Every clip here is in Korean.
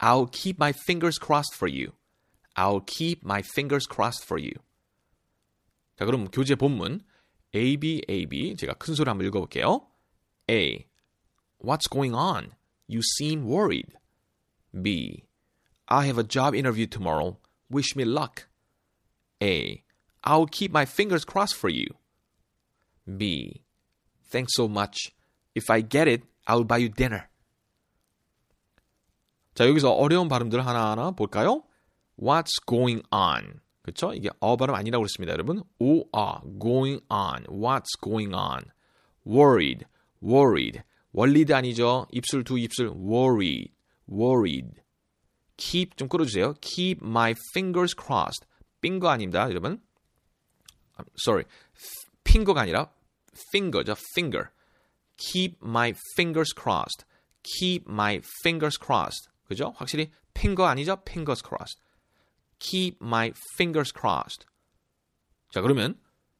I'll keep my fingers crossed for you. I'll keep my fingers crossed for you. 자, 그럼 교재 본문 A, B, A, B 제가 큰 소리 한번 읽어볼게요. A. What's going on? You seem worried. B. I have a job interview tomorrow. Wish me luck. A. I'll keep my fingers crossed for you. B. Thanks so much. If I get it, I'll buy you dinner. 자, 여기서 어려운 발음들 하나하나 볼까요? What's going on? 그쵸? 이게 어 발음 아니라고 그랬습니다, 여러분. O, are, going on. What's going on? Worried, worried. worried 아니죠? 입술 두 입술. worried, worried. keep 좀 끌어 주세요. keep my fingers crossed. 빙거 아닙니다, 여러분. I'm sorry. 핑거가 아니라 finger죠, finger. keep my fingers crossed. keep my fingers crossed. 그죠? 확실히 finger 아니죠? fingers crossed. keep my fingers crossed. 자, 그러면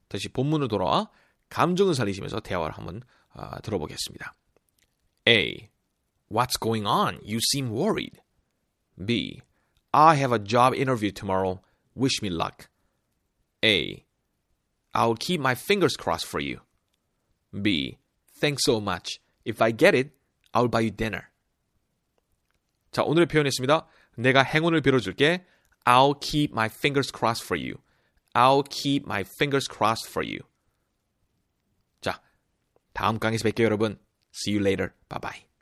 다시 본문으로 돌아와 감정을 살리시면서 대화를 한번 어, 들어보겠습니다. A. What's going on? You seem worried. B. I have a job interview tomorrow. Wish me luck. A. I'll keep my fingers crossed for you. B. Thanks so much. If I get it, I'll buy you dinner. 자, 오늘의 표현했습니다. 내가 행운을 빌어줄게. I'll keep my fingers crossed for you. I'll keep my fingers crossed for you. 자, 다음 강의에서 뵐게요, 여러분. See you later. Bye bye.